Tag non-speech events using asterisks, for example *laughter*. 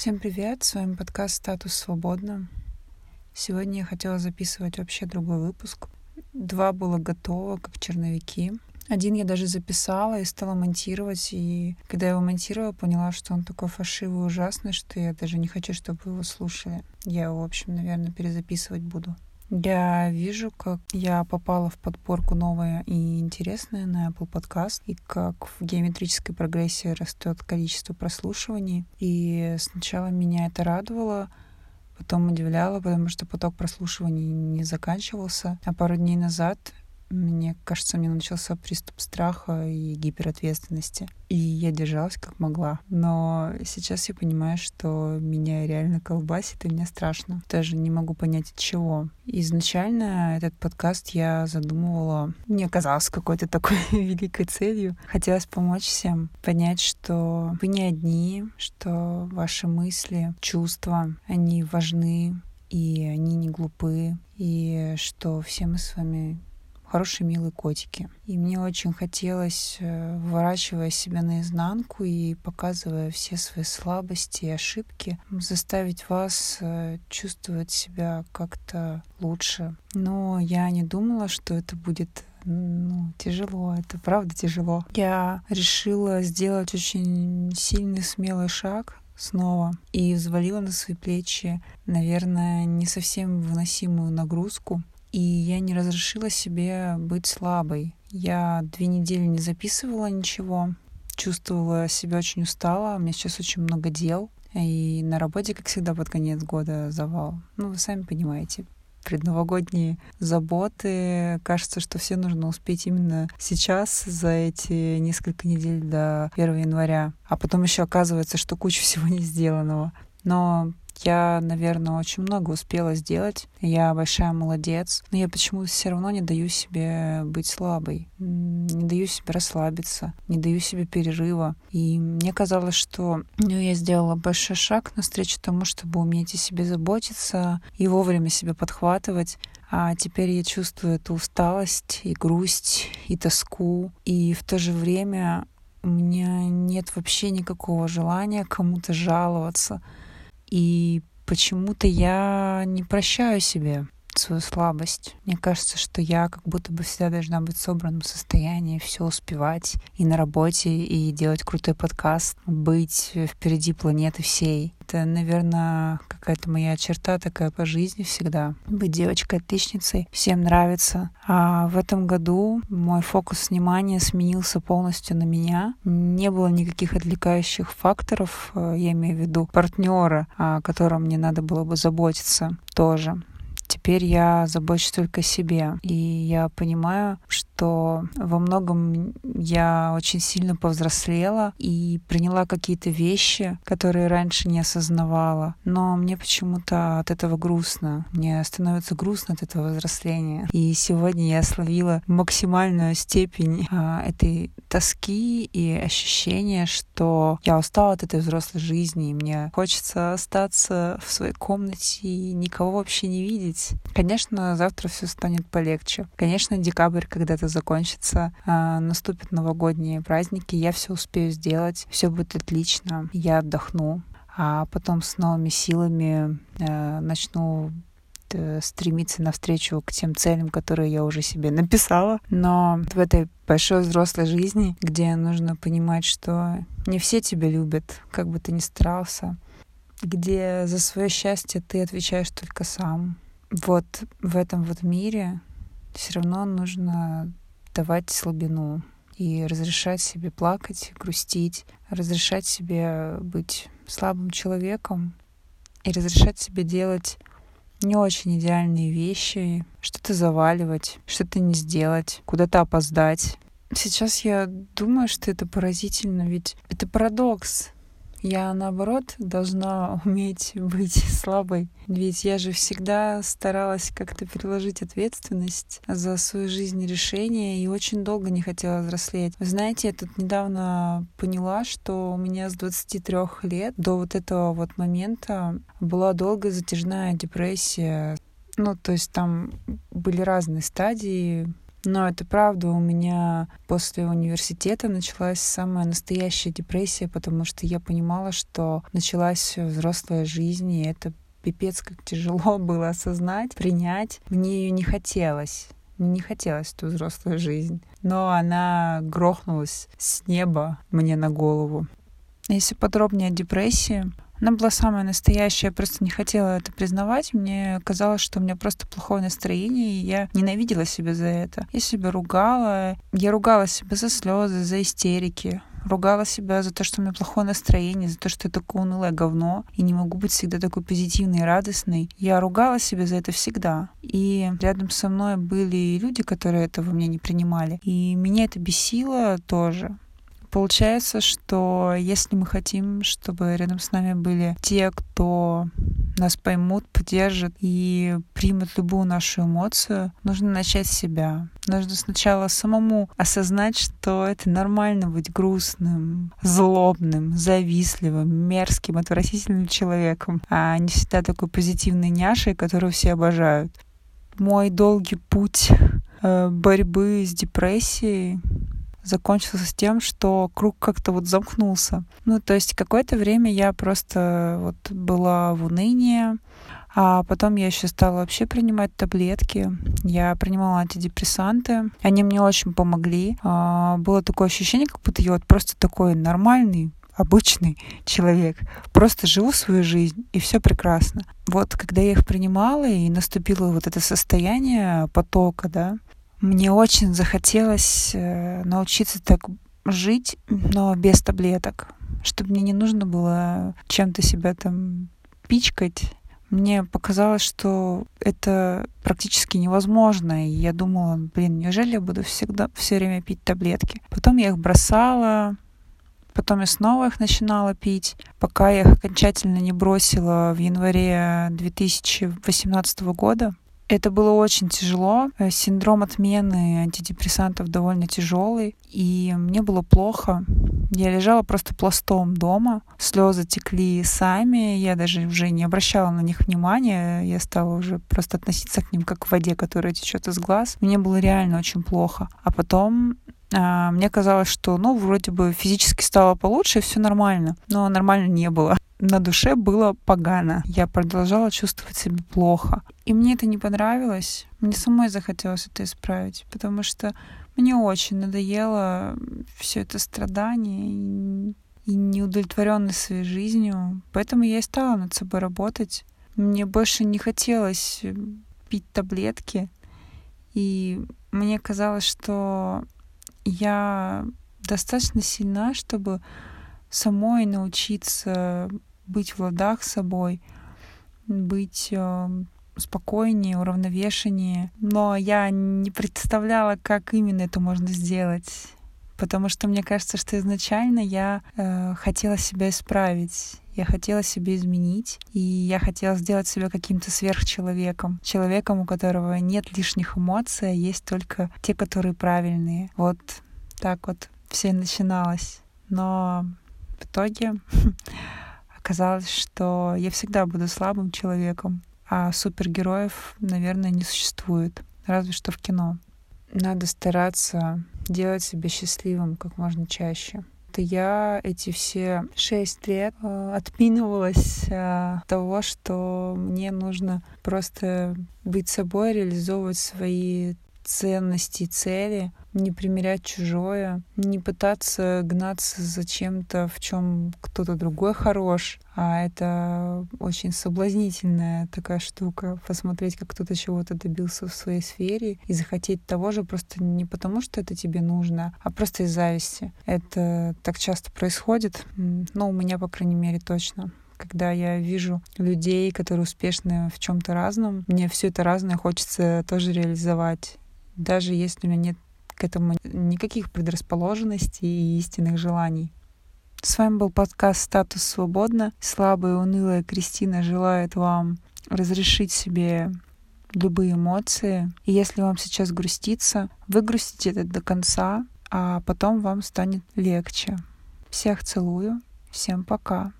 Всем привет, с вами подкаст «Статус свободно». Сегодня я хотела записывать вообще другой выпуск. Два было готово, как черновики. Один я даже записала и стала монтировать, и когда я его монтировала, поняла, что он такой фальшивый и ужасный, что я даже не хочу, чтобы вы его слушали. Я его, в общем, наверное, перезаписывать буду. Я вижу, как я попала в подборку новое и интересное на Apple Podcast, и как в геометрической прогрессии растет количество прослушиваний. И сначала меня это радовало, потом удивляло, потому что поток прослушиваний не заканчивался. А пару дней назад мне кажется, мне начался приступ страха и гиперответственности. И я держалась как могла. Но сейчас я понимаю, что меня реально колбасит, и мне страшно. Даже не могу понять от чего. Изначально этот подкаст я задумывала, мне казалось какой-то такой *laughs* великой целью. Хотелось помочь всем понять, что вы не одни, что ваши мысли, чувства, они важны, и они не глупы, и что все мы с вами хорошие, милые котики. И мне очень хотелось, э, выворачивая себя наизнанку и показывая все свои слабости и ошибки, заставить вас э, чувствовать себя как-то лучше. Но я не думала, что это будет ну, тяжело, это правда тяжело. Я решила сделать очень сильный, смелый шаг снова и взвалила на свои плечи, наверное, не совсем выносимую нагрузку, и я не разрешила себе быть слабой. Я две недели не записывала ничего, чувствовала себя очень устала, у меня сейчас очень много дел, и на работе, как всегда, под конец года завал. Ну, вы сами понимаете, предновогодние заботы. Кажется, что все нужно успеть именно сейчас, за эти несколько недель до 1 января. А потом еще оказывается, что куча всего *laughs* не сделанного. Но я, наверное, очень много успела сделать. Я большая молодец. Но я почему-то все равно не даю себе быть слабой. Не даю себе расслабиться. Не даю себе перерыва. И мне казалось, что ну, я сделала большой шаг навстречу тому, чтобы уметь о себе заботиться и вовремя себя подхватывать. А теперь я чувствую эту усталость и грусть, и тоску. И в то же время у меня нет вообще никакого желания кому-то жаловаться. И почему-то я не прощаю себе свою слабость. Мне кажется, что я как будто бы всегда должна быть в собранном состоянии, все успевать и на работе, и делать крутой подкаст, быть впереди планеты всей. Это, наверное, какая-то моя черта такая по жизни всегда. Быть девочкой-отличницей, всем нравится. А в этом году мой фокус внимания сменился полностью на меня. Не было никаких отвлекающих факторов, э, я имею в виду партнера, о котором мне надо было бы заботиться тоже теперь я забочусь только о себе. И я понимаю, что во многом я очень сильно повзрослела и приняла какие-то вещи, которые раньше не осознавала. Но мне почему-то от этого грустно. Мне становится грустно от этого взросления. И сегодня я словила максимальную степень а, этой тоски и ощущения, что я устала от этой взрослой жизни, и мне хочется остаться в своей комнате и никого вообще не видеть. Конечно, завтра все станет полегче. Конечно, декабрь когда-то закончится, а, наступят новогодние праздники, я все успею сделать, все будет отлично, я отдохну, а потом с новыми силами э, начну Э, стремиться навстречу к тем целям, которые я уже себе написала. Но в этой большой взрослой жизни, где нужно понимать, что не все тебя любят, как бы ты ни старался, где за свое счастье ты отвечаешь только сам. Вот в этом вот мире все равно нужно давать слабину и разрешать себе плакать, грустить, разрешать себе быть слабым человеком и разрешать себе делать не очень идеальные вещи, что-то заваливать, что-то не сделать, куда-то опоздать. Сейчас я думаю, что это поразительно, ведь это парадокс. Я, наоборот, должна *laughs* уметь быть *laughs* слабой. Ведь я же всегда старалась как-то переложить ответственность за свою жизнь решения, и очень долго не хотела взрослеть. Вы знаете, я тут недавно поняла, что у меня с 23 лет до вот этого вот момента была долгая затяжная депрессия. Ну, то есть там были разные стадии Но это правда, у меня после университета началась самая настоящая депрессия, потому что я понимала, что началась взрослая жизнь, и это пипец как тяжело *laughs* было осознать, принять. Мне ее не хотелось. Мне не хотелось эту взрослую жизнь. Но она грохнулась с неба мне на голову. Если подробнее о депрессии, она была самая настоящая, я просто не хотела это признавать. Мне казалось, что у меня просто плохое настроение, и я ненавидела себя за это. Я себя ругала, я ругала себя за слезы, за истерики, ругала себя за то, что у меня плохое настроение, за то, что я такое унылое говно, и не могу быть всегда такой позитивной и радостной. Я ругала себя за это всегда. И рядом со мной были люди, которые этого мне не принимали. И меня это бесило тоже. Получается, что если мы хотим, чтобы рядом с нами были те, кто нас поймут, поддержат и примут любую нашу эмоцию, нужно начать с себя. Нужно сначала самому осознать, что это нормально быть грустным, злобным, завистливым, мерзким, отвратительным человеком, а не всегда такой позитивной няшей, которую все обожают. Мой долгий путь э, борьбы с депрессией закончился с тем, что круг как-то вот замкнулся. Ну, то есть какое-то время я просто вот была в унынии, а потом я еще стала вообще принимать таблетки. Я принимала антидепрессанты. Они мне очень помогли. А, было такое ощущение, как будто я вот просто такой нормальный, обычный человек. Просто живу свою жизнь, и все прекрасно. Вот когда я их принимала, и наступило вот это состояние потока, да, мне очень захотелось э, научиться так жить, но без таблеток, чтобы мне не нужно было чем-то себя там пичкать. Мне показалось, что это практически невозможно, и я думала, блин, неужели я буду всегда все время пить таблетки? Потом я их бросала, потом я снова их начинала пить, пока я их окончательно не бросила в январе 2018 года. Это было очень тяжело. Э, синдром отмены антидепрессантов довольно тяжелый. И мне было плохо. Я лежала просто пластом дома. Слезы текли сами. Я даже уже не обращала на них внимания. Я стала уже просто относиться к ним как к воде, которая течет из глаз. Мне было реально очень плохо. А потом а, мне казалось, что, ну, вроде бы физически стало получше, и все нормально. Но нормально не было на душе было погано. Я продолжала чувствовать себя плохо. И мне это не понравилось. Мне самой захотелось это исправить, потому что мне очень надоело все это страдание и неудовлетворенность своей жизнью. Поэтому я и стала над собой работать. Мне больше не хотелось пить таблетки. И мне казалось, что я достаточно сильна, чтобы самой научиться быть в ладах с собой, быть э, спокойнее, уравновешеннее. Но я не представляла, как именно это можно сделать. Потому что мне кажется, что изначально я э, хотела себя исправить. Я хотела себя изменить, и я хотела сделать себя каким-то сверхчеловеком. Человеком, у которого нет лишних эмоций, а есть только те, которые правильные. Вот так вот все начиналось. Но в итоге *laughs* Оказалось, что я всегда буду слабым человеком, а супергероев, наверное, не существует, разве что в кино. Надо стараться делать себя счастливым как можно чаще. Это я эти все шесть лет э, отпинывалась э, того, что мне нужно просто быть собой, реализовывать свои ценности, цели, не примерять чужое, не пытаться гнаться за чем-то, в чем кто-то другой хорош, а это очень соблазнительная такая штука, посмотреть, как кто-то чего-то добился в своей сфере и захотеть того же просто не потому, что это тебе нужно, а просто из зависти. Это так часто происходит, ну, у меня, по крайней мере, точно. Когда я вижу людей, которые успешны в чем-то разном, мне все это разное хочется тоже реализовать даже если у меня нет к этому никаких предрасположенностей и истинных желаний. С вами был подкаст «Статус свободно». Слабая и унылая Кристина желает вам разрешить себе любые эмоции. И если вам сейчас грустится, выгрустите это до конца, а потом вам станет легче. Всех целую. Всем пока.